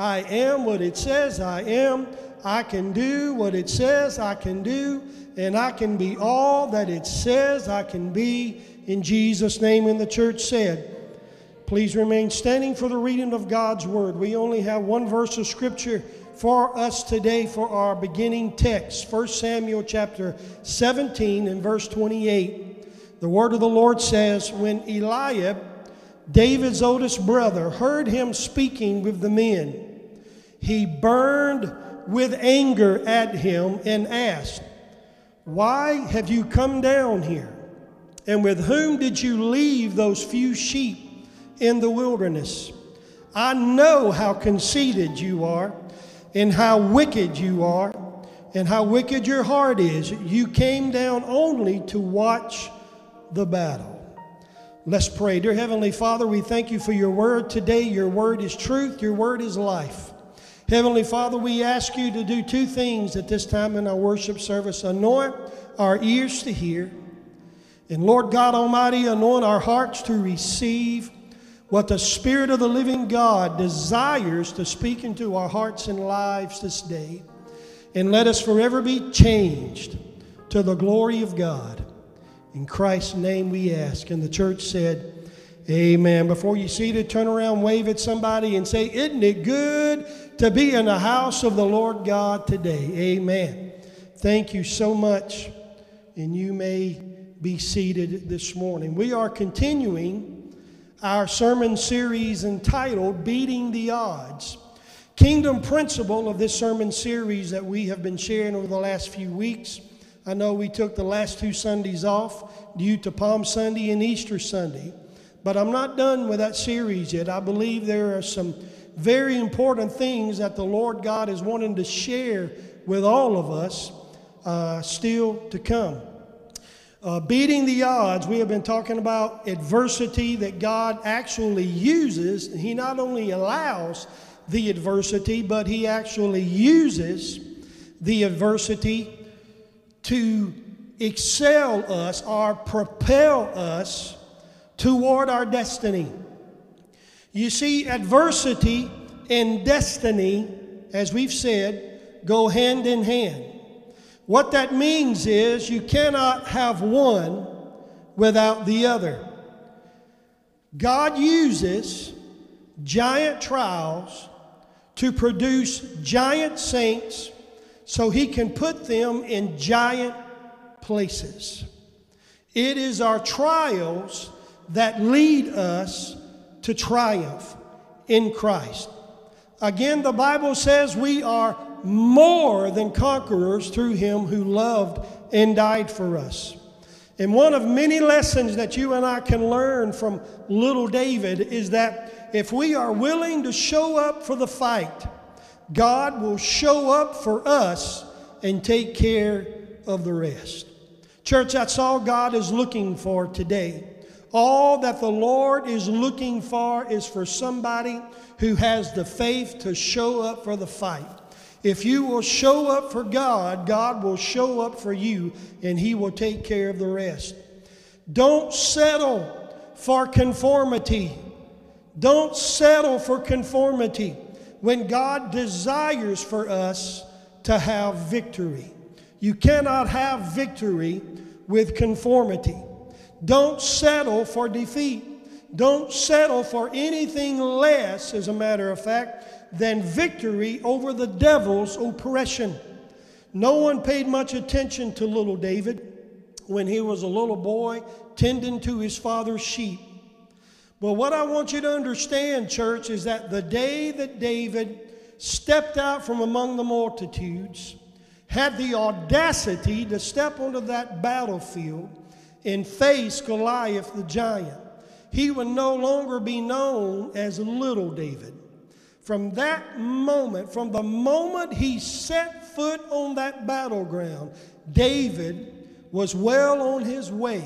I am what it says I am. I can do what it says I can do. And I can be all that it says I can be. In Jesus' name, and the church said, Please remain standing for the reading of God's word. We only have one verse of scripture for us today for our beginning text 1 Samuel chapter 17 and verse 28. The word of the Lord says, When Eliab, David's oldest brother, heard him speaking with the men, he burned with anger at him and asked, Why have you come down here? And with whom did you leave those few sheep in the wilderness? I know how conceited you are and how wicked you are and how wicked your heart is. You came down only to watch the battle. Let's pray. Dear Heavenly Father, we thank you for your word today. Your word is truth, your word is life. Heavenly Father, we ask you to do two things at this time in our worship service anoint our ears to hear, and Lord God Almighty, anoint our hearts to receive what the Spirit of the living God desires to speak into our hearts and lives this day. And let us forever be changed to the glory of God. In Christ's name we ask. And the church said, Amen. Before you see it, turn around, wave at somebody, and say, Isn't it good to be in the house of the Lord God today? Amen. Thank you so much. And you may be seated this morning. We are continuing our sermon series entitled Beating the Odds. Kingdom principle of this sermon series that we have been sharing over the last few weeks. I know we took the last two Sundays off due to Palm Sunday and Easter Sunday, but I'm not done with that series yet. I believe there are some very important things that the Lord God is wanting to share with all of us uh, still to come. Uh, beating the odds, we have been talking about adversity that God actually uses. He not only allows the adversity, but He actually uses the adversity to excel us or propel us toward our destiny. You see, adversity and destiny, as we've said, go hand in hand. What that means is you cannot have one without the other. God uses giant trials to produce giant saints so he can put them in giant places. It is our trials that lead us to triumph in Christ. Again, the Bible says we are more than conquerors through him who loved and died for us. And one of many lessons that you and I can learn from little David is that if we are willing to show up for the fight, God will show up for us and take care of the rest. Church, that's all God is looking for today. All that the Lord is looking for is for somebody who has the faith to show up for the fight. If you will show up for God, God will show up for you and He will take care of the rest. Don't settle for conformity. Don't settle for conformity when God desires for us to have victory. You cannot have victory with conformity. Don't settle for defeat. Don't settle for anything less, as a matter of fact, than victory over the devil's oppression. No one paid much attention to little David when he was a little boy tending to his father's sheep. But what I want you to understand, church, is that the day that David stepped out from among the multitudes, had the audacity to step onto that battlefield and face Goliath the giant, he would no longer be known as little David. From that moment, from the moment he set foot on that battleground, David was well on his way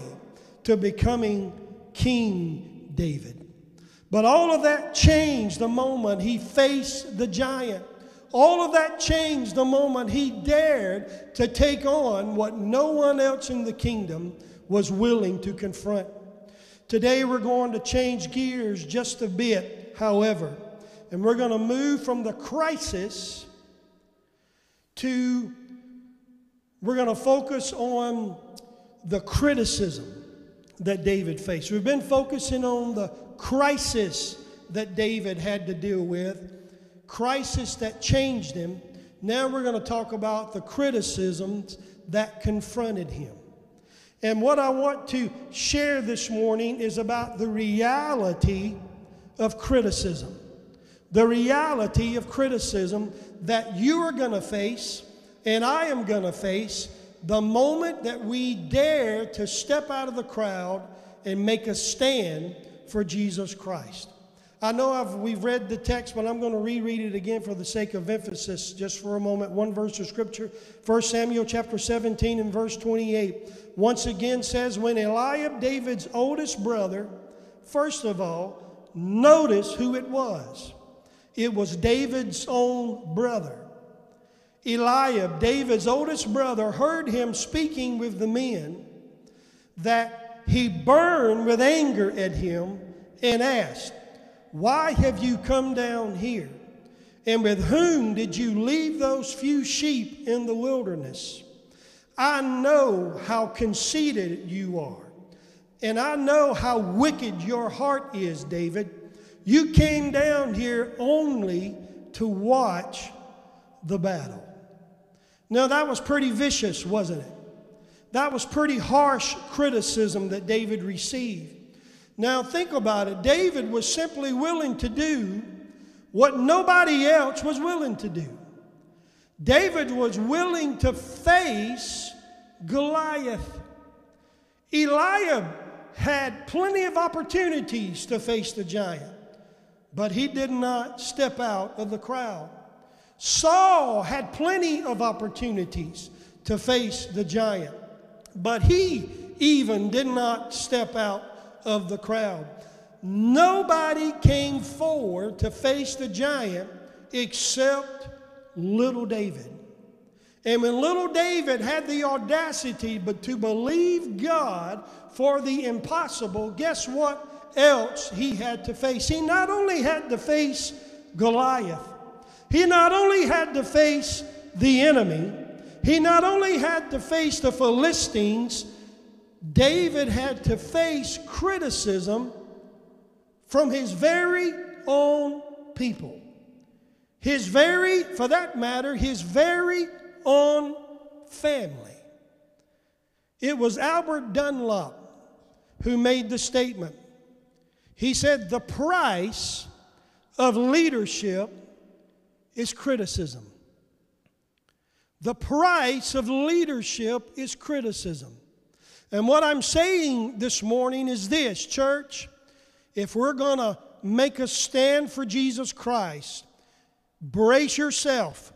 to becoming King David. But all of that changed the moment he faced the giant. All of that changed the moment he dared to take on what no one else in the kingdom was willing to confront. Today we're going to change gears just a bit, however. And we're going to move from the crisis to, we're going to focus on the criticism that David faced. We've been focusing on the crisis that David had to deal with, crisis that changed him. Now we're going to talk about the criticisms that confronted him. And what I want to share this morning is about the reality of criticism. The reality of criticism that you are going to face and I am going to face the moment that we dare to step out of the crowd and make a stand for Jesus Christ. I know I've, we've read the text, but I'm going to reread it again for the sake of emphasis just for a moment. One verse of scripture, 1 Samuel chapter 17 and verse 28. Once again says, When Eliab, David's oldest brother, first of all, notice who it was. It was David's own brother. Eliab, David's oldest brother, heard him speaking with the men that he burned with anger at him and asked, Why have you come down here? And with whom did you leave those few sheep in the wilderness? I know how conceited you are, and I know how wicked your heart is, David. You came down here only to watch the battle. Now, that was pretty vicious, wasn't it? That was pretty harsh criticism that David received. Now, think about it. David was simply willing to do what nobody else was willing to do. David was willing to face Goliath. Eliab had plenty of opportunities to face the giant, but he did not step out of the crowd. Saul had plenty of opportunities to face the giant, but he even did not step out of the crowd. Nobody came forward to face the giant except little David. And when little David had the audacity but to believe God for the impossible, guess what else he had to face? He not only had to face Goliath, he not only had to face the enemy, he not only had to face the Philistines, David had to face criticism from his very own people. His very, for that matter, his very own family. It was Albert Dunlop who made the statement. He said, The price of leadership is criticism. The price of leadership is criticism. And what I'm saying this morning is this, church, if we're going to make a stand for Jesus Christ, brace yourself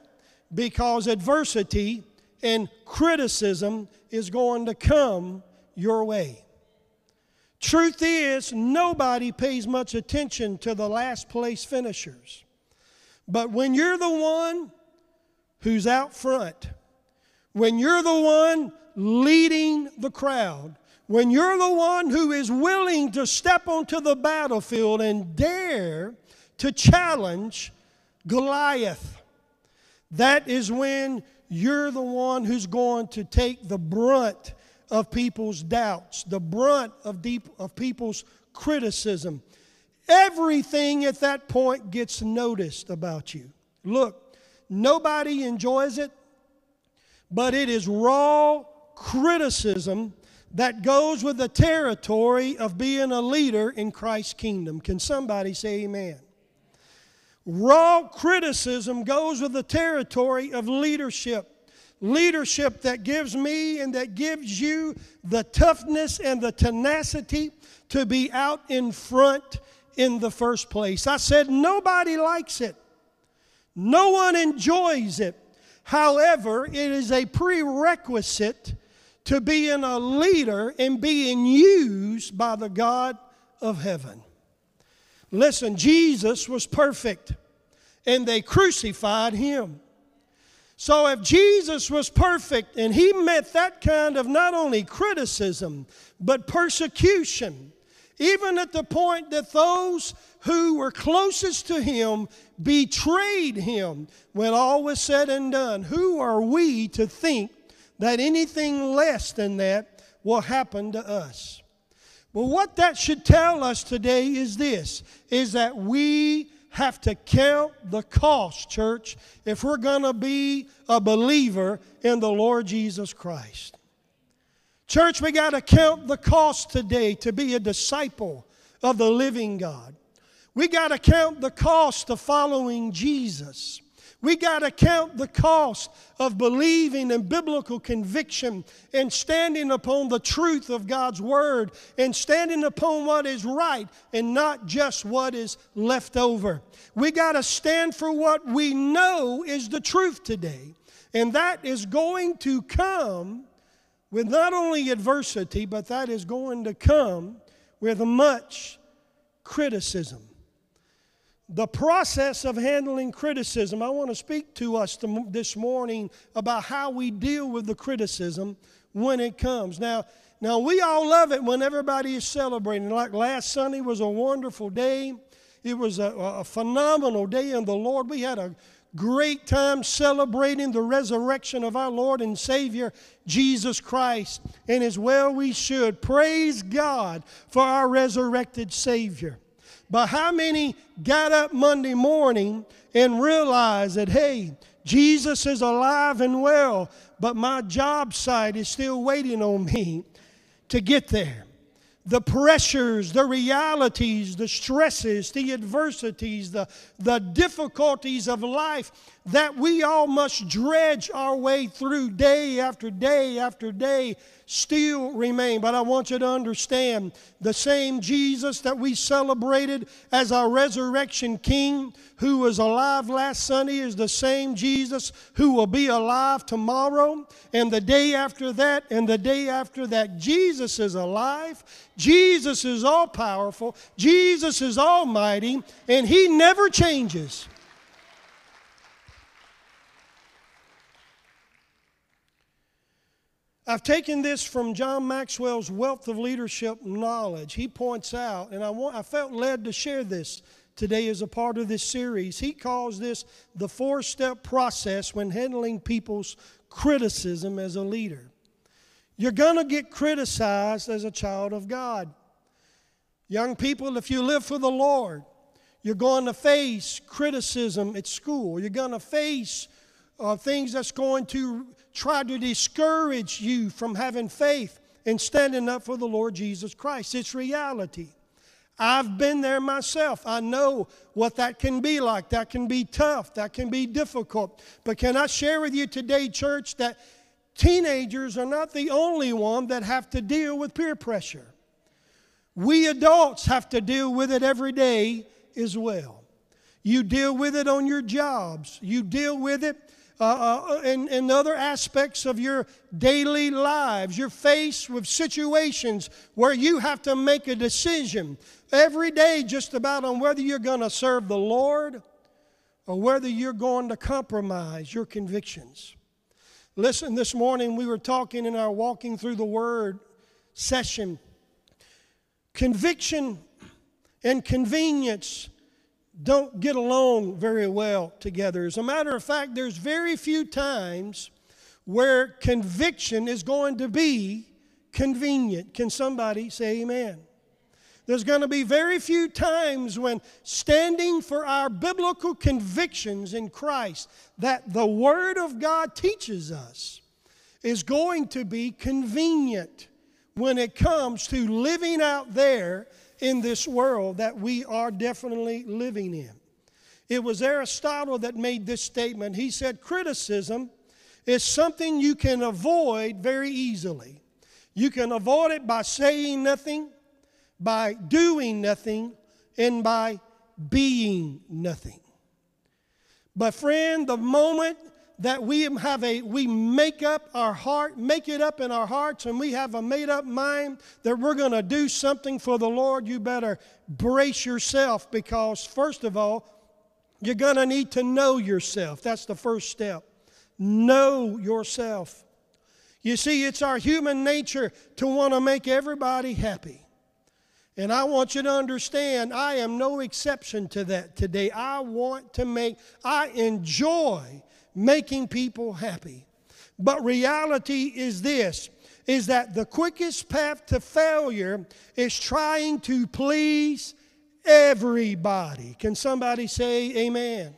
because adversity and criticism is going to come your way. Truth is, nobody pays much attention to the last place finishers. But when you're the one who's out front, when you're the one leading the crowd, when you're the one who is willing to step onto the battlefield and dare to challenge Goliath, that is when you're the one who's going to take the brunt of people's doubts, the brunt of, deep, of people's criticism, Everything at that point gets noticed about you. Look, nobody enjoys it, but it is raw criticism that goes with the territory of being a leader in Christ's kingdom. Can somebody say amen? Raw criticism goes with the territory of leadership. Leadership that gives me and that gives you the toughness and the tenacity to be out in front in the first place. I said, nobody likes it, no one enjoys it. However, it is a prerequisite to being a leader and being used by the God of heaven. Listen, Jesus was perfect and they crucified him. So, if Jesus was perfect and he met that kind of not only criticism, but persecution, even at the point that those who were closest to him betrayed him. When all was said and done, who are we to think that anything less than that will happen to us? Well, what that should tell us today is this is that we have to count the cost, church, if we're going to be a believer in the Lord Jesus Christ. Church, we got to count the cost today to be a disciple of the living God. We got to count the cost of following Jesus. We got to count the cost of believing in biblical conviction and standing upon the truth of God's Word and standing upon what is right and not just what is left over. We got to stand for what we know is the truth today. And that is going to come with not only adversity, but that is going to come with much criticism. The process of handling criticism, I want to speak to us this morning about how we deal with the criticism when it comes. Now, now we all love it when everybody is celebrating. Like last Sunday was a wonderful day. It was a, a phenomenal day in the Lord. We had a great time celebrating the resurrection of our Lord and Savior, Jesus Christ. And as well we should. Praise God for our resurrected Savior. But how many got up Monday morning and realized that, hey, Jesus is alive and well, but my job site is still waiting on me to get there? the pressures, the realities, the stresses, the adversities, the, the difficulties of life that we all must dredge our way through day after day after day still remain. But I want you to understand the same Jesus that we celebrated as our resurrection King, who was alive last Sunday, is the same Jesus who will be alive tomorrow and the day after that and the day after that. Jesus is alive. Jesus is all powerful. Jesus is almighty, and He never changes. I've taken this from John Maxwell's Wealth of Leadership Knowledge. He points out, and I, want, I felt led to share this today as a part of this series. He calls this the four step process when handling people's criticism as a leader. You're going to get criticized as a child of God. Young people, if you live for the Lord, you're going to face criticism at school. You're going to face uh, things that's going to try to discourage you from having faith and standing up for the Lord Jesus Christ. It's reality. I've been there myself. I know what that can be like. That can be tough. That can be difficult. But can I share with you today, church, that teenagers are not the only one that have to deal with peer pressure. We adults have to deal with it every day as well. You deal with it on your jobs. You deal with it uh, uh, in, in other aspects of your daily lives. You're faced with situations where you have to make a decision every day just about on whether you're going to serve the Lord or whether you're going to compromise your convictions. Listen, this morning we were talking in our Walking Through the Word session. Conviction and convenience don't get along very well together. As a matter of fact, there's very few times where conviction is going to be convenient. Can somebody say amen? There's going to be very few times when standing for our biblical convictions in Christ that the Word of God teaches us is going to be convenient when it comes to living out there in this world that we are definitely living in. It was Aristotle that made this statement. He said, Criticism is something you can avoid very easily. You can avoid it by saying nothing, by doing nothing, and by being nothing. But, friend, the moment that we have a we make up our heart make it up in our hearts and we have a made up mind that we're going to do something for the lord. You better brace yourself because first of all you're going to need to know yourself. That's the first step. Know yourself. You see it's our human nature to want to make everybody happy. And I want you to understand, I am no exception to that today. I want to make, I enjoy making people happy. But reality is this is that the quickest path to failure is trying to please everybody. Can somebody say amen?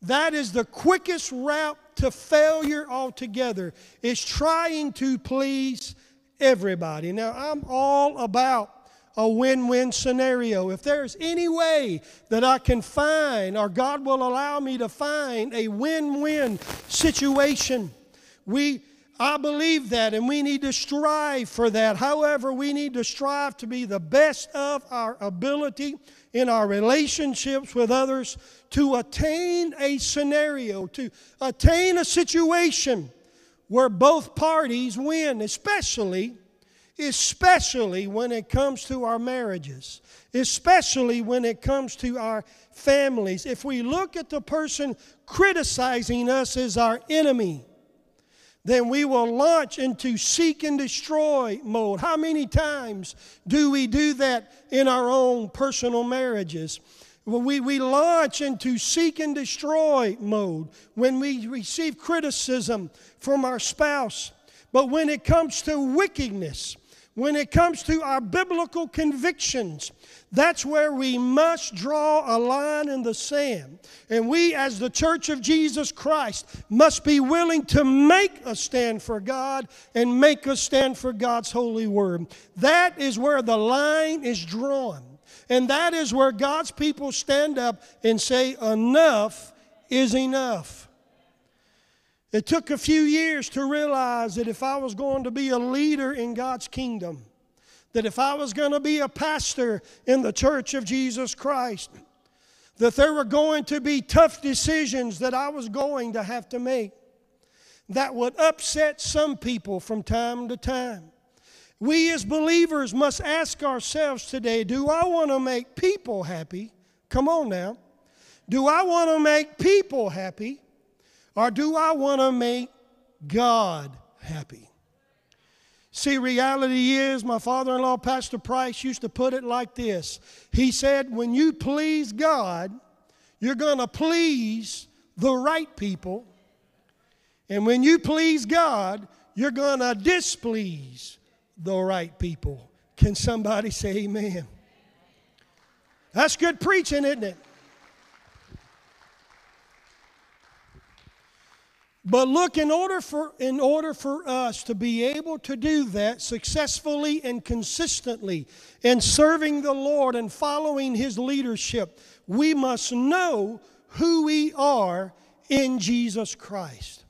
That is the quickest route to failure altogether, is trying to please everybody. Now, I'm all about a win win scenario. If there's any way that I can find, or God will allow me to find, a win win situation, we I believe that, and we need to strive for that. However, we need to strive to be the best of our ability in our relationships with others to attain a scenario, to attain a situation where both parties win, especially especially when it comes to our marriages, especially when it comes to our families. If we look at the person criticizing us as our enemy, then we will launch into seek and destroy mode. How many times do we do that in our own personal marriages? We, we launch into seek and destroy mode when we receive criticism from our spouse. But when it comes to wickedness, when it comes to our biblical convictions, that's where we must draw a line in the sand. And we, as the church of Jesus Christ, must be willing to make a stand for God and make a stand for God's holy word. That is where the line is drawn. And that is where God's people stand up and say, Enough is enough. It took a few years to realize that if I was going to be a leader in God's kingdom, that if I was going to be a pastor in the church of Jesus Christ, that there were going to be tough decisions that I was going to have to make that would upset some people from time to time. We as believers must ask ourselves today do I want to make people happy? Come on now. Do I want to make people happy? Or do I want to make God happy? See, reality is, my father in law, Pastor Price, used to put it like this He said, When you please God, you're going to please the right people. And when you please God, you're going to displease the right people. Can somebody say amen? That's good preaching, isn't it? But look, in order, for, in order for us to be able to do that successfully and consistently in serving the Lord and following His leadership, we must know who we are in Jesus Christ.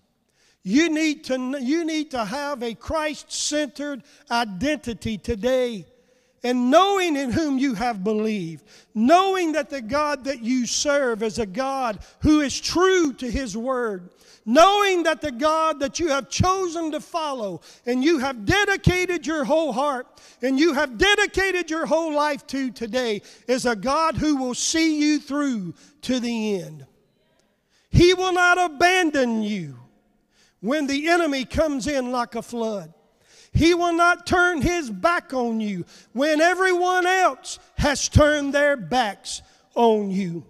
You need to, you need to have a Christ centered identity today. And knowing in whom you have believed, knowing that the God that you serve is a God who is true to His word, knowing that the God that you have chosen to follow and you have dedicated your whole heart and you have dedicated your whole life to today is a God who will see you through to the end. He will not abandon you when the enemy comes in like a flood. He will not turn his back on you when everyone else has turned their backs on you.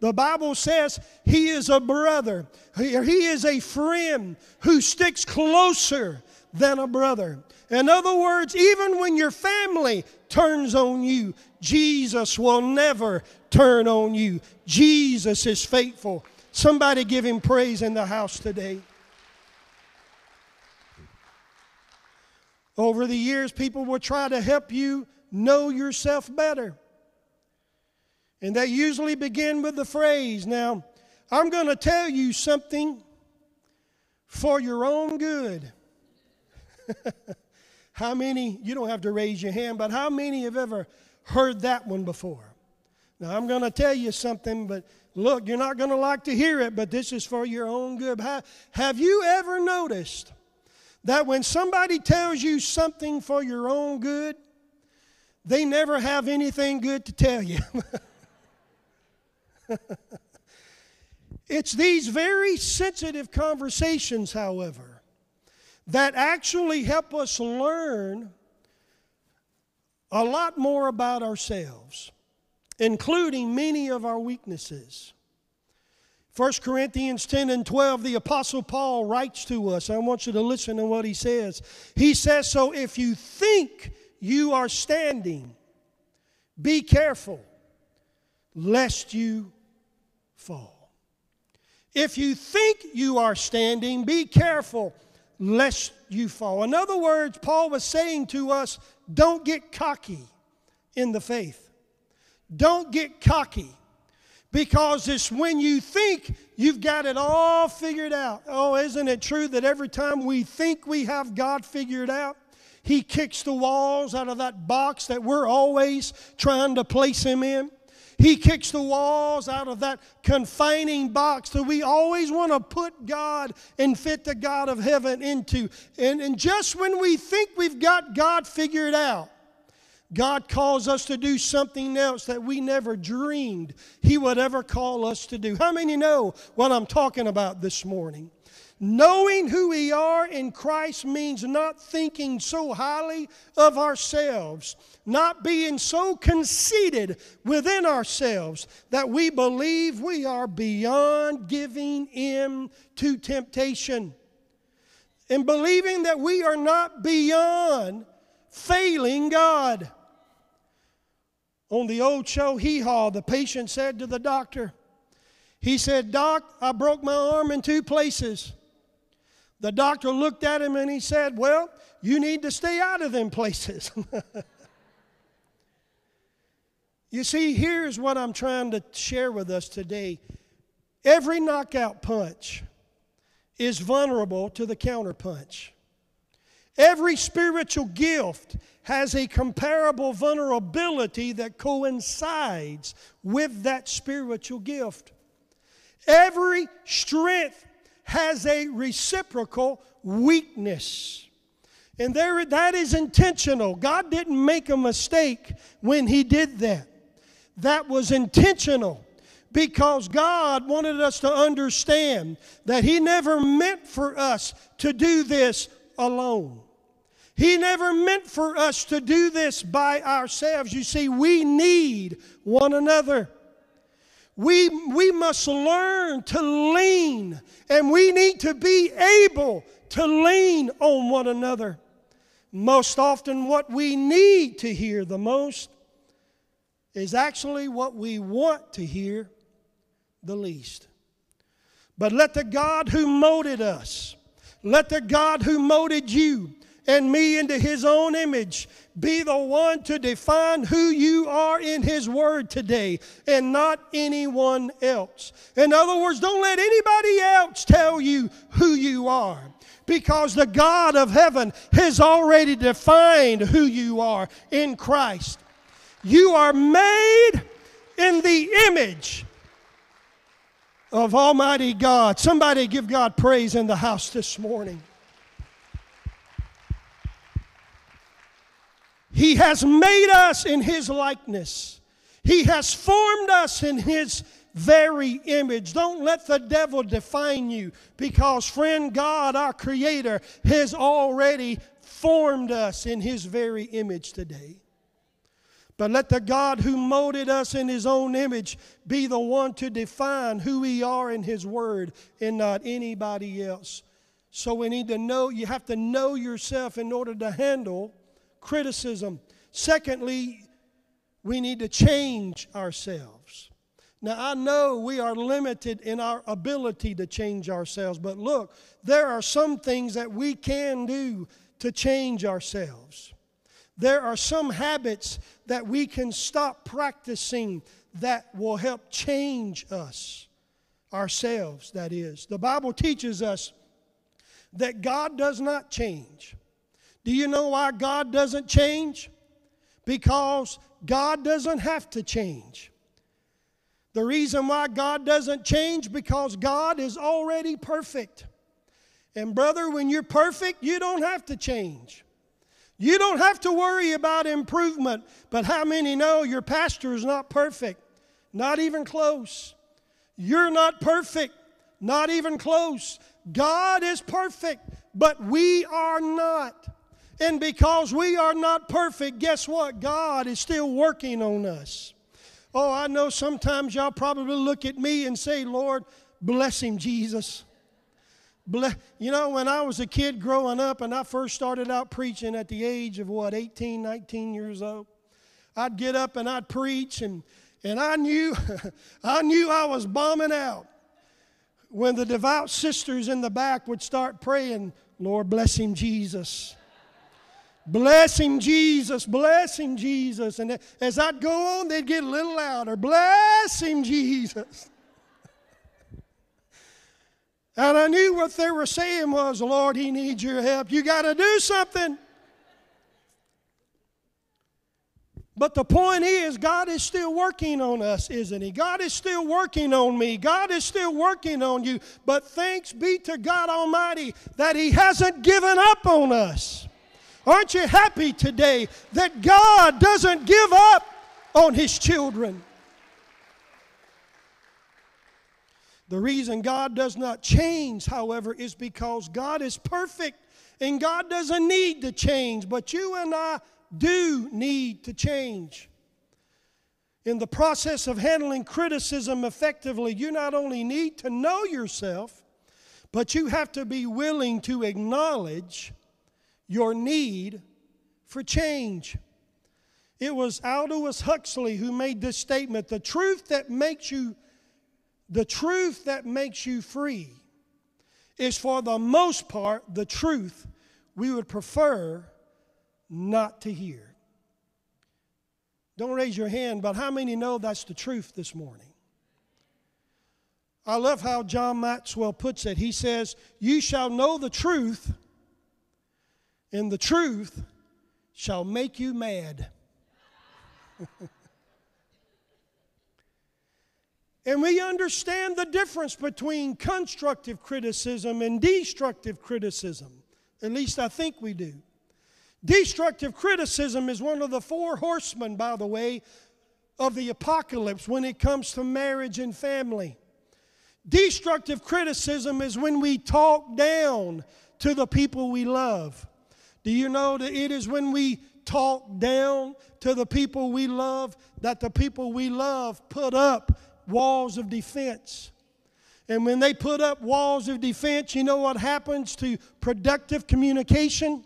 The Bible says he is a brother, he is a friend who sticks closer than a brother. In other words, even when your family turns on you, Jesus will never turn on you. Jesus is faithful. Somebody give him praise in the house today. Over the years, people will try to help you know yourself better. And they usually begin with the phrase, Now, I'm going to tell you something for your own good. how many, you don't have to raise your hand, but how many have ever heard that one before? Now, I'm going to tell you something, but look, you're not going to like to hear it, but this is for your own good. Have you ever noticed that when somebody tells you something for your own good, they never have anything good to tell you? it's these very sensitive conversations, however, that actually help us learn a lot more about ourselves, including many of our weaknesses. 1 Corinthians 10 and 12, the Apostle Paul writes to us. I want you to listen to what he says. He says, So if you think you are standing, be careful lest you fall. If you think you are standing, be careful lest you fall. In other words, Paul was saying to us, don't get cocky in the faith. Don't get cocky because it's when you think you've got it all figured out. Oh, isn't it true that every time we think we have God figured out, He kicks the walls out of that box that we're always trying to place Him in? He kicks the walls out of that confining box that we always want to put God and fit the God of heaven into. And, and just when we think we've got God figured out, God calls us to do something else that we never dreamed He would ever call us to do. How many know what I'm talking about this morning? Knowing who we are in Christ means not thinking so highly of ourselves, not being so conceited within ourselves that we believe we are beyond giving in to temptation, and believing that we are not beyond failing God. On the old show, Hee Haw, the patient said to the doctor, he said, Doc, I broke my arm in two places. The doctor looked at him and he said, Well, you need to stay out of them places. you see, here's what I'm trying to share with us today. Every knockout punch is vulnerable to the counterpunch. Every spiritual gift has a comparable vulnerability that coincides with that spiritual gift. Every strength has a reciprocal weakness. And there, that is intentional. God didn't make a mistake when He did that. That was intentional because God wanted us to understand that He never meant for us to do this alone. He never meant for us to do this by ourselves. You see, we need one another. We, we must learn to lean, and we need to be able to lean on one another. Most often, what we need to hear the most is actually what we want to hear the least. But let the God who molded us, let the God who molded you, and me into His own image. Be the one to define who you are in His Word today and not anyone else. In other words, don't let anybody else tell you who you are because the God of heaven has already defined who you are in Christ. You are made in the image of Almighty God. Somebody give God praise in the house this morning. He has made us in His likeness. He has formed us in His very image. Don't let the devil define you because, friend, God, our Creator, has already formed us in His very image today. But let the God who molded us in His own image be the one to define who we are in His Word and not anybody else. So we need to know, you have to know yourself in order to handle criticism. Secondly, we need to change ourselves. Now, I know we are limited in our ability to change ourselves, but look, there are some things that we can do to change ourselves. There are some habits that we can stop practicing that will help change us, ourselves, that is. The Bible teaches us that God does not change. Do you know why God doesn't change? Because God doesn't have to change. The reason why God doesn't change because God is already perfect. And brother, when you're perfect, you don't have to change. You don't have to worry about improvement. But how many know your pastor is not perfect? Not even close. You're not perfect. Not even close. God is perfect, but we are not. And because we are not perfect, guess what? God is still working on us. Oh, I know sometimes y'all probably look at me and say, Lord, bless him, Jesus. Bless. You know, when I was a kid growing up and I first started out preaching at the age of what, 18, 19 years old, I'd get up and I'd preach and, and I knew I knew I was bombing out when the devout sisters in the back would start praying, Lord bless him Jesus. Bless him, Jesus. blessing Jesus. And as I'd go on, they'd get a little louder. Blessing Jesus. And I knew what they were saying was, Lord, he needs your help. You got to do something. But the point is, God is still working on us, isn't He? God is still working on me. God is still working on you. But thanks be to God Almighty that He hasn't given up on us. Aren't you happy today that God doesn't give up on His children? The reason God does not change, however, is because God is perfect and God doesn't need to change. But you and I do need to change. In the process of handling criticism effectively, you not only need to know yourself, but you have to be willing to acknowledge your need for change. It was Aldous Huxley who made this statement the truth that makes you the truth that makes you free is for the most part the truth we would prefer not to hear. Don't raise your hand, but how many know that's the truth this morning? I love how John Maxwell puts it. He says, You shall know the truth, and the truth shall make you mad. and we understand the difference between constructive criticism and destructive criticism. At least I think we do. Destructive criticism is one of the four horsemen, by the way, of the apocalypse when it comes to marriage and family. Destructive criticism is when we talk down to the people we love. Do you know that it is when we talk down to the people we love that the people we love put up walls of defense? And when they put up walls of defense, you know what happens to productive communication?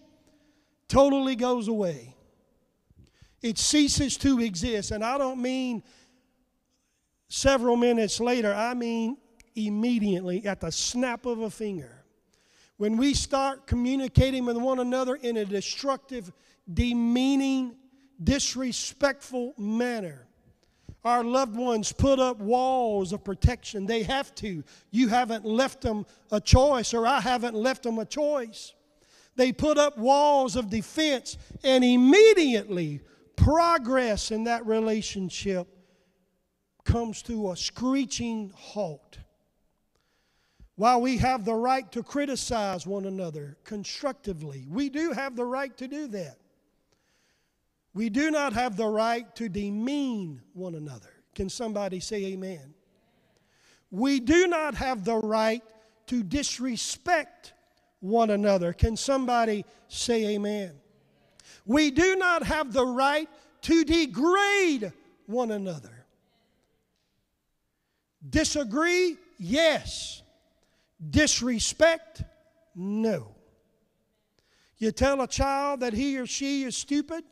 Totally goes away. It ceases to exist. And I don't mean several minutes later, I mean immediately at the snap of a finger. When we start communicating with one another in a destructive, demeaning, disrespectful manner, our loved ones put up walls of protection. They have to. You haven't left them a choice, or I haven't left them a choice. They put up walls of defense, and immediately progress in that relationship comes to a screeching halt. While we have the right to criticize one another constructively, we do have the right to do that. We do not have the right to demean one another. Can somebody say amen? We do not have the right to disrespect one another. Can somebody say amen? We do not have the right to degrade one another. Disagree? Yes. Disrespect? No. You tell a child that he or she is stupid.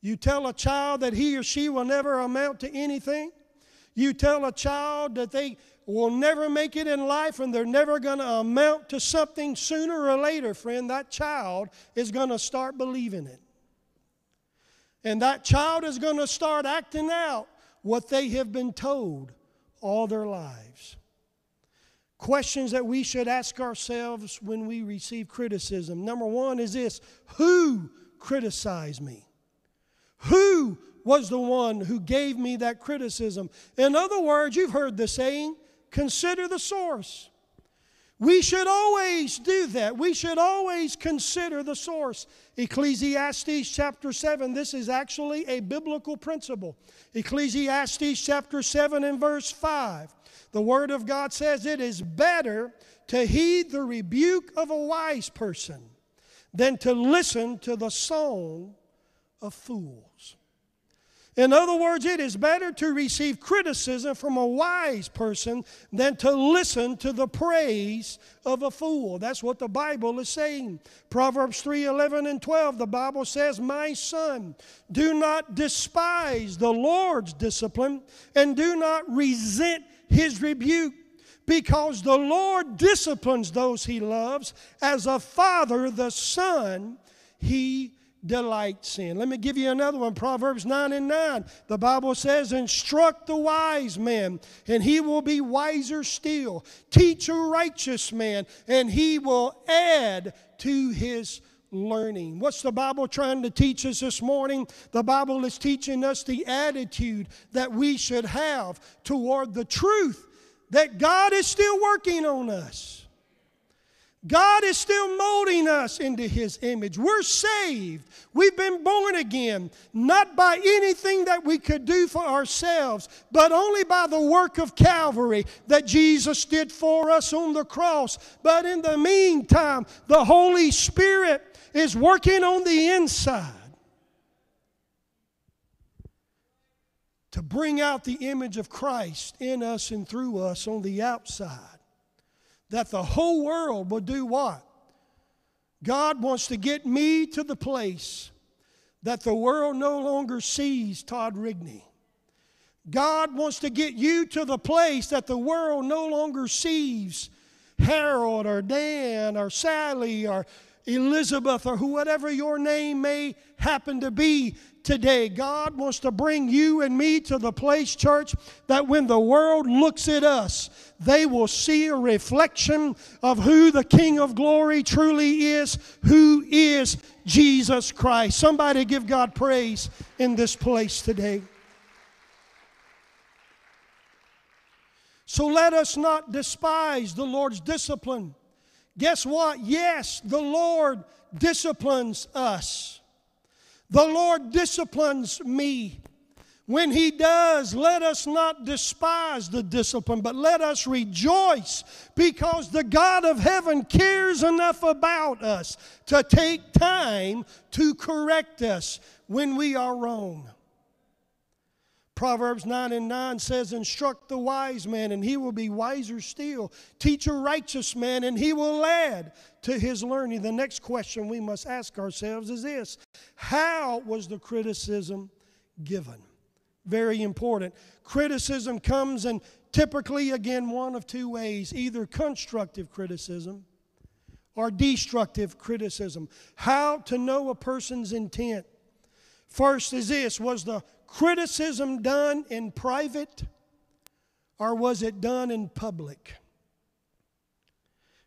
You tell a child that he or she will never amount to anything. You tell a child that they will never make it in life and they're never going to amount to something sooner or later, friend. That child is going to start believing it. And that child is going to start acting out what they have been told all their lives. Questions that we should ask ourselves when we receive criticism. Number one is this Who criticized me? Who was the one who gave me that criticism? In other words, you've heard the saying consider the source. We should always do that. We should always consider the source. Ecclesiastes chapter 7, this is actually a biblical principle. Ecclesiastes chapter 7 and verse 5. The Word of God says it is better to heed the rebuke of a wise person than to listen to the song of fools. In other words, it is better to receive criticism from a wise person than to listen to the praise of a fool. That's what the Bible is saying. Proverbs 3 11 and 12, the Bible says, My son, do not despise the Lord's discipline and do not resent his rebuke. Because the Lord disciplines those he loves, as a father the son he delights in. Let me give you another one Proverbs 9 and 9. The Bible says, Instruct the wise man, and he will be wiser still. Teach a righteous man, and he will add to his learning. What's the Bible trying to teach us this morning? The Bible is teaching us the attitude that we should have toward the truth that God is still working on us. God is still molding us into His image. We're saved. We've been born again, not by anything that we could do for ourselves, but only by the work of Calvary that Jesus did for us on the cross. But in the meantime, the Holy Spirit is working on the inside to bring out the image of Christ in us and through us on the outside that the whole world will do what? God wants to get me to the place that the world no longer sees Todd Rigney. God wants to get you to the place that the world no longer sees Harold or Dan or Sally or Elizabeth or whatever your name may happen to be today. God wants to bring you and me to the place, church, that when the world looks at us, they will see a reflection of who the King of glory truly is, who is Jesus Christ. Somebody give God praise in this place today. So let us not despise the Lord's discipline. Guess what? Yes, the Lord disciplines us. The Lord disciplines me. When He does, let us not despise the discipline, but let us rejoice because the God of heaven cares enough about us to take time to correct us when we are wrong. Proverbs 9 and 9 says, Instruct the wise man, and he will be wiser still. Teach a righteous man, and he will add to his learning. The next question we must ask ourselves is this How was the criticism given? Very important. Criticism comes in typically, again, one of two ways either constructive criticism or destructive criticism. How to know a person's intent. First is this Was the criticism done in private or was it done in public?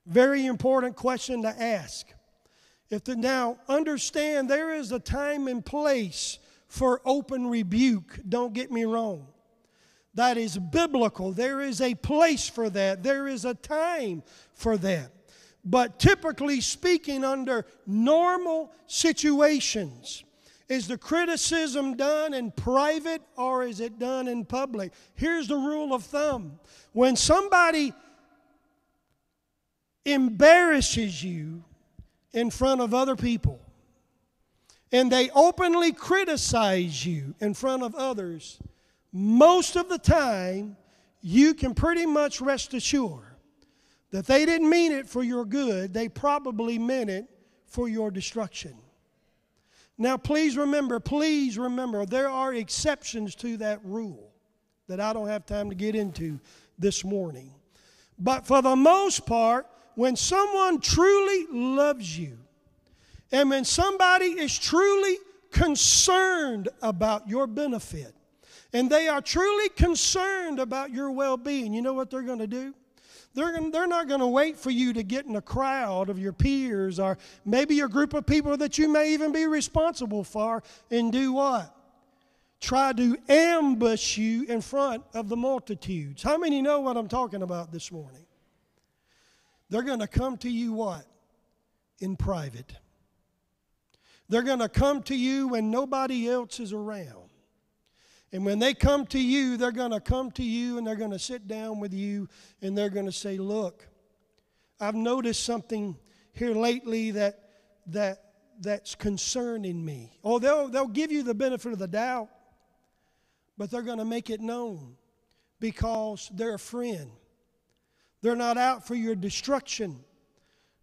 Very important question to ask. If the, now, understand there is a time and place for open rebuke. Don't get me wrong. That is biblical. There is a place for that, there is a time for that. But typically speaking, under normal situations, is the criticism done in private or is it done in public? Here's the rule of thumb when somebody embarrasses you in front of other people and they openly criticize you in front of others, most of the time you can pretty much rest assured that they didn't mean it for your good, they probably meant it for your destruction. Now, please remember, please remember, there are exceptions to that rule that I don't have time to get into this morning. But for the most part, when someone truly loves you, and when somebody is truly concerned about your benefit, and they are truly concerned about your well being, you know what they're going to do? They're, they're not going to wait for you to get in a crowd of your peers or maybe a group of people that you may even be responsible for and do what? Try to ambush you in front of the multitudes. How many know what I'm talking about this morning? They're going to come to you what? In private. They're going to come to you when nobody else is around. And when they come to you, they're going to come to you and they're going to sit down with you and they're going to say, Look, I've noticed something here lately that that that's concerning me. Or they'll, they'll give you the benefit of the doubt, but they're going to make it known because they're a friend. They're not out for your destruction,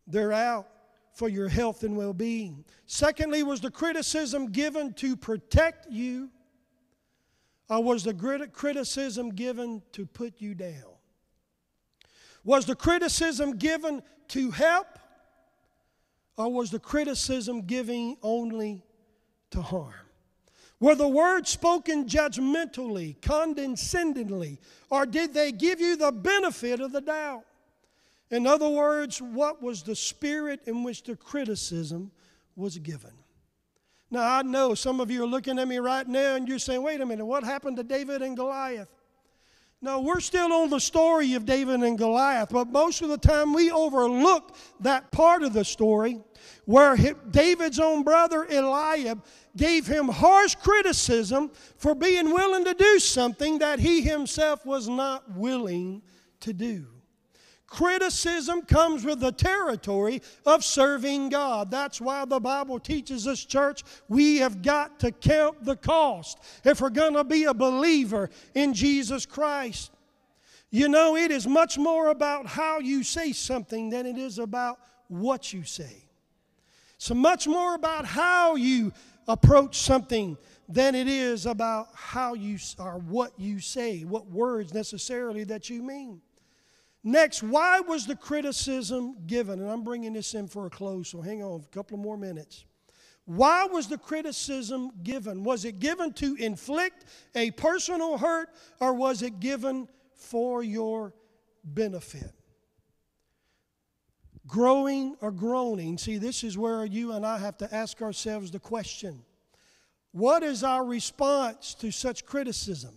they're out for your health and well being. Secondly, was the criticism given to protect you, or was the criticism given to put you down? Was the criticism given to help, or was the criticism given only to harm? Were the words spoken judgmentally, condescendingly, or did they give you the benefit of the doubt? In other words, what was the spirit in which the criticism was given? Now, I know some of you are looking at me right now and you're saying, wait a minute, what happened to David and Goliath? No, we're still on the story of David and Goliath, but most of the time we overlook that part of the story where David's own brother Eliab gave him harsh criticism for being willing to do something that he himself was not willing to do. Criticism comes with the territory of serving God. That's why the Bible teaches us, church, we have got to count the cost if we're going to be a believer in Jesus Christ. You know, it is much more about how you say something than it is about what you say. So much more about how you approach something than it is about how you or what you say, what words necessarily that you mean. Next, why was the criticism given? And I'm bringing this in for a close, so hang on a couple of more minutes. Why was the criticism given? Was it given to inflict a personal hurt or was it given for your benefit? growing or groaning? See, this is where you and I have to ask ourselves the question What is our response to such criticism?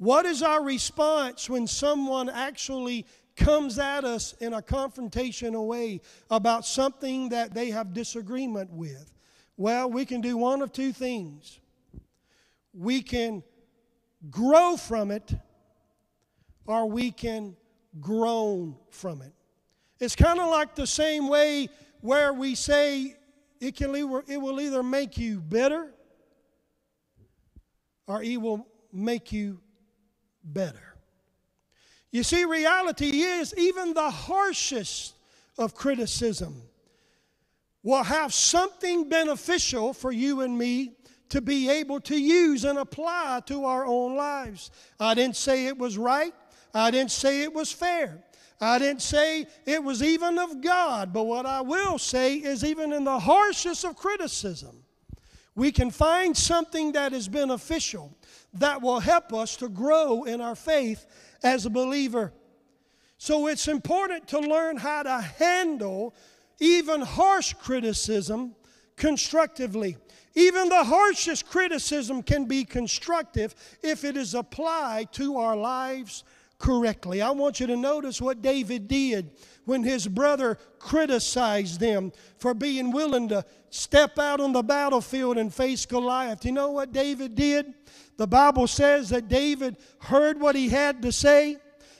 What is our response when someone actually comes at us in a confrontational way about something that they have disagreement with? Well, we can do one of two things. We can grow from it, or we can groan from it. It's kind of like the same way where we say it, can, it will either make you bitter or it will make you better. You see, reality is even the harshest of criticism will have something beneficial for you and me to be able to use and apply to our own lives. I didn't say it was right, I didn't say it was fair. I didn't say it was even of God, but what I will say is even in the harshest of criticism, we can find something that is beneficial that will help us to grow in our faith as a believer. So it's important to learn how to handle even harsh criticism constructively. Even the harshest criticism can be constructive if it is applied to our lives correctly. I want you to notice what David did when his brother criticized them for being willing to step out on the battlefield and face Goliath. You know what David did? The Bible says that David heard what he had to say.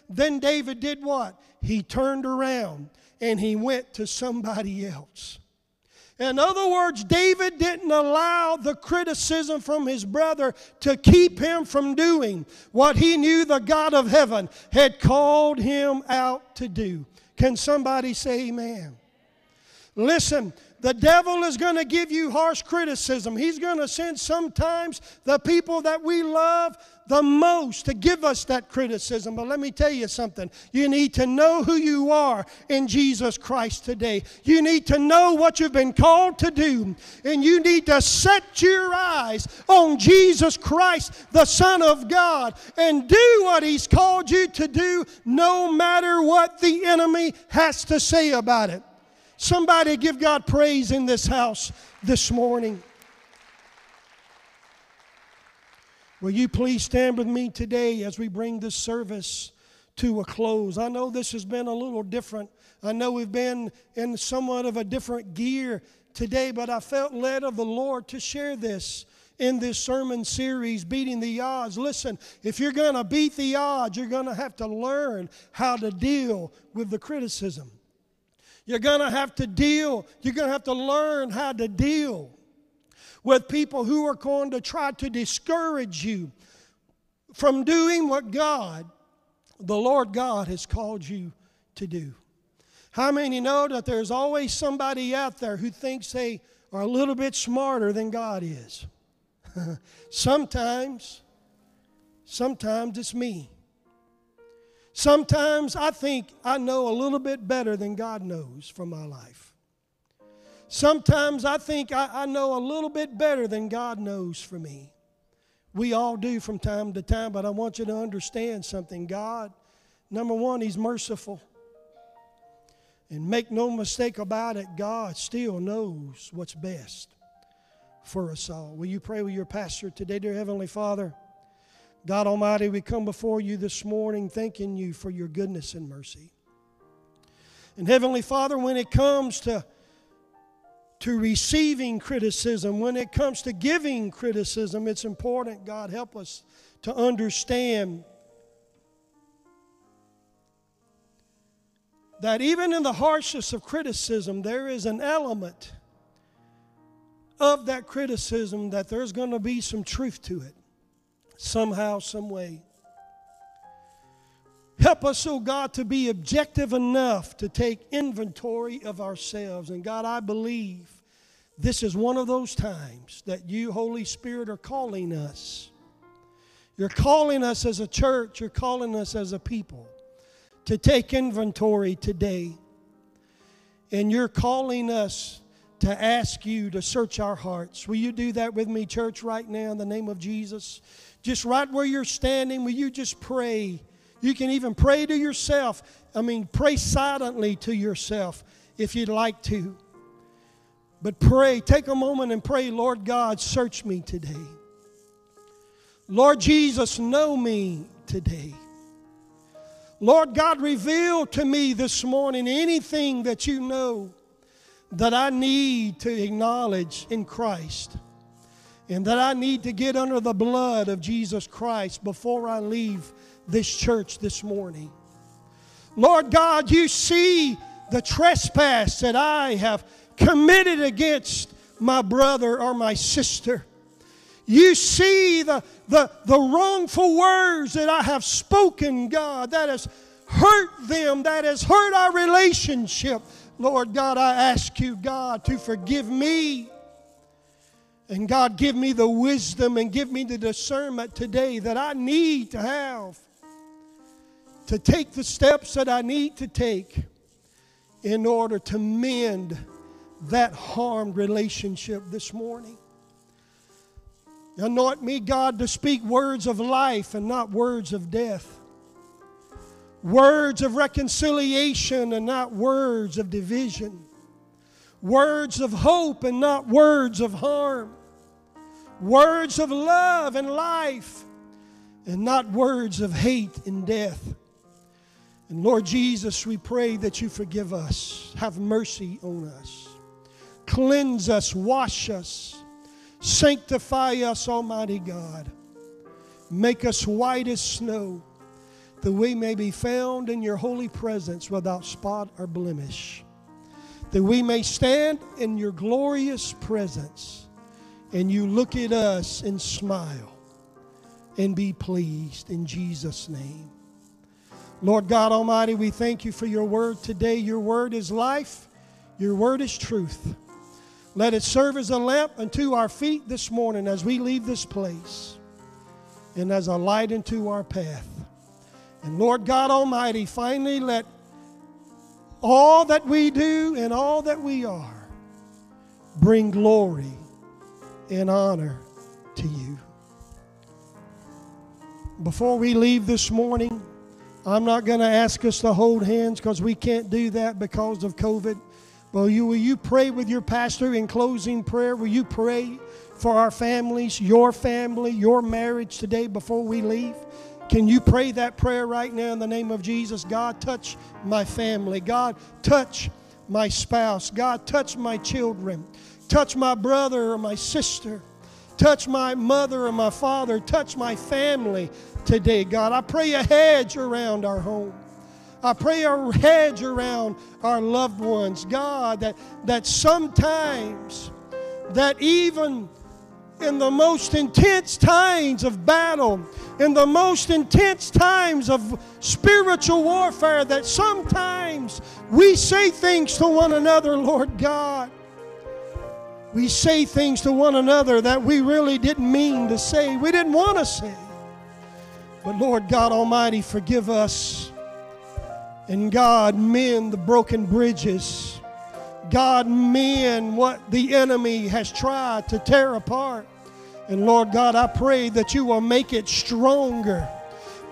Then David did what? He turned around and he went to somebody else. In other words, David didn't allow the criticism from his brother to keep him from doing what he knew the God of heaven had called him out to do. Can somebody say amen? Listen, the devil is going to give you harsh criticism. He's going to send sometimes the people that we love the most to give us that criticism. But let me tell you something. You need to know who you are in Jesus Christ today. You need to know what you've been called to do. And you need to set your eyes on Jesus Christ, the Son of God, and do what He's called you to do, no matter what the enemy has to say about it. Somebody give God praise in this house this morning. Will you please stand with me today as we bring this service to a close? I know this has been a little different. I know we've been in somewhat of a different gear today, but I felt led of the Lord to share this in this sermon series, Beating the Odds. Listen, if you're going to beat the odds, you're going to have to learn how to deal with the criticism. You're going to have to deal, you're going to have to learn how to deal with people who are going to try to discourage you from doing what God, the Lord God, has called you to do. How many know that there's always somebody out there who thinks they are a little bit smarter than God is? sometimes, sometimes it's me. Sometimes I think I know a little bit better than God knows for my life. Sometimes I think I, I, know a little bit better than God knows for me. We all do from time to time, but I want you to understand something. God, number one, He's merciful. And make no mistake about it, God still knows what's best for us all. Will you pray with your pastor today, dear Heavenly Father? God Almighty, we come before you this morning thanking you for your goodness and mercy. And Heavenly Father, when it comes to, to receiving criticism, when it comes to giving criticism, it's important, God, help us to understand that even in the harshest of criticism, there is an element of that criticism that there's going to be some truth to it, somehow, some way. Help us, oh God, to be objective enough to take inventory of ourselves. And God, I believe this is one of those times that you, Holy Spirit, are calling us. You're calling us as a church, you're calling us as a people to take inventory today. And you're calling us to ask you to search our hearts. Will you do that with me, church, right now in the name of Jesus? Just right where you're standing, will you just pray? You can even pray to yourself. I mean, pray silently to yourself if you'd like to. But pray, take a moment and pray, Lord God, search me today. Lord Jesus, know me today. Lord God, reveal to me this morning anything that you know that I need to acknowledge in Christ and that I need to get under the blood of Jesus Christ before I leave this church this morning. Lord God, you see the trespass that I have committed against my brother or my sister. You see the, the, the wrongful words that I have spoken, God, that has hurt them, that has hurt our relationship. Lord God, I ask you, God, to forgive me. And God, give me the wisdom and give me the discernment today that I need to have to take the steps that I need to take in order to mend that harmed relationship this morning. Anoint me, God, to speak words of life and not words of death. Words of reconciliation and not words of division. Words of hope and not words of harm. Words of love and life and not words of hate and death. And Lord Jesus, we pray that you forgive us. Have mercy on us. Cleanse us, wash us Sanctify us, Almighty God. Make us white as snow, that we may be found in your holy presence without spot or blemish. That we may stand in your glorious presence and you look at us and smile and be pleased in Jesus' name. Lord God Almighty, we thank you for your word today. Your word is life, your word is truth. Let it serve as a lamp unto our feet this morning as we leave this place and as a light unto our path. And Lord God Almighty, finally let all that we do and all that we are bring glory and honor to you. Before we leave this morning, I'm not going to ask us to hold hands because we can't do that because of COVID. Will you, will you pray with your pastor in closing prayer? Will you pray for our families, your family, your marriage today before we leave? Can you pray that prayer right now in the name of Jesus? God, touch my family. God, touch my spouse. God, touch my children. Touch my brother or my sister. Touch my mother or my father. Touch my family today, God. I pray a hedge around our home. I pray a hedge around our loved ones, God, that, that sometimes, that even in the most intense times of battle, in the most intense times of spiritual warfare, that sometimes we say things to one another, Lord God. We say things to one another that we really didn't mean to say, we didn't want to say. But Lord God Almighty, forgive us. And God, mend the broken bridges. God, mend what the enemy has tried to tear apart. And Lord God, I pray that you will make it stronger.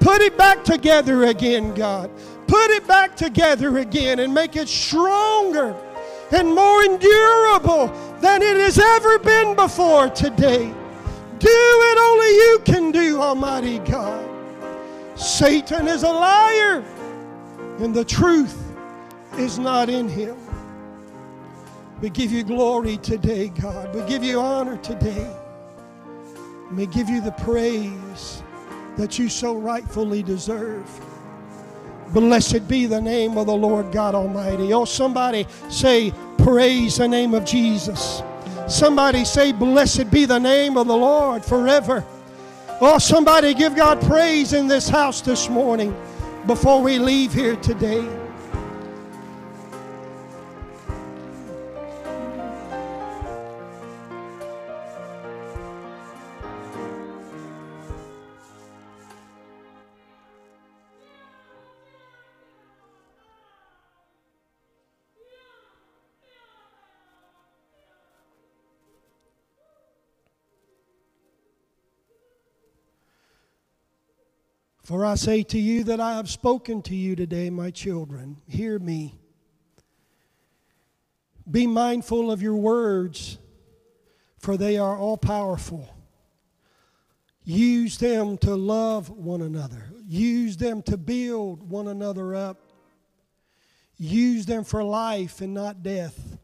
Put it back together again, God. Put it back together again and make it stronger and more endurable than it has ever been before today. Do it only you can do, Almighty God. Satan is a liar, and the truth is not in him. We give you glory today, God. We give you honor today may give you the praise that you so rightfully deserve. Blessed be the name of the Lord God Almighty. Oh, somebody say, Praise the name of Jesus. Somebody say, Blessed be the name of the Lord forever. Oh, somebody give God praise in this house this morning before we leave here today. For I say to you that I have spoken to you today, my children. Hear me. Be mindful of your words, for they are all powerful. Use them to love one another, use them to build one another up. Use them for life and not death.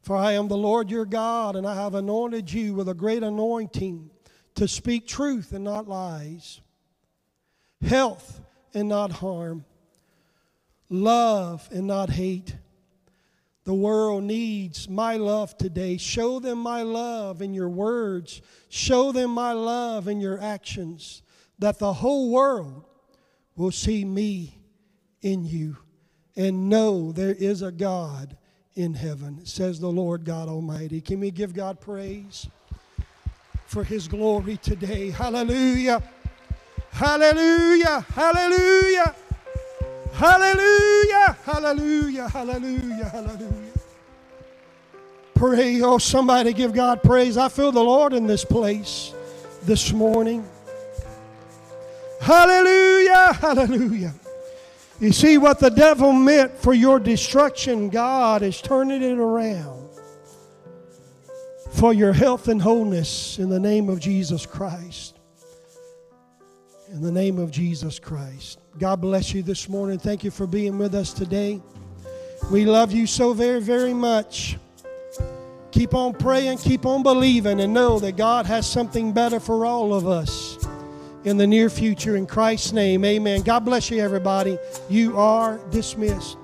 For I am the Lord your God, and I have anointed you with a great anointing to speak truth and not lies health and not harm, love and not hate. The world needs my love today. Show them my love in your words, show them my love in your actions, that the whole world will see me in you and know there is a God in heaven, says the Lord God Almighty. Can we give God praise for his glory today? Hallelujah. Hallelujah, hallelujah, hallelujah, hallelujah, hallelujah, hallelujah. Pray, oh, somebody give God praise. I feel the Lord in this place this morning. Hallelujah, hallelujah. You see what the devil meant for your destruction, God is turning it around for your health and wholeness in the name of Jesus Christ in the name of Jesus Christ. God bless you this morning. Thank you for being with us today. We love you so very, very much. Keep on praying, keep on believing, and know that God has something better for all of us in the near future. In Christ's name, amen. God bless you, everybody. You are dismissed.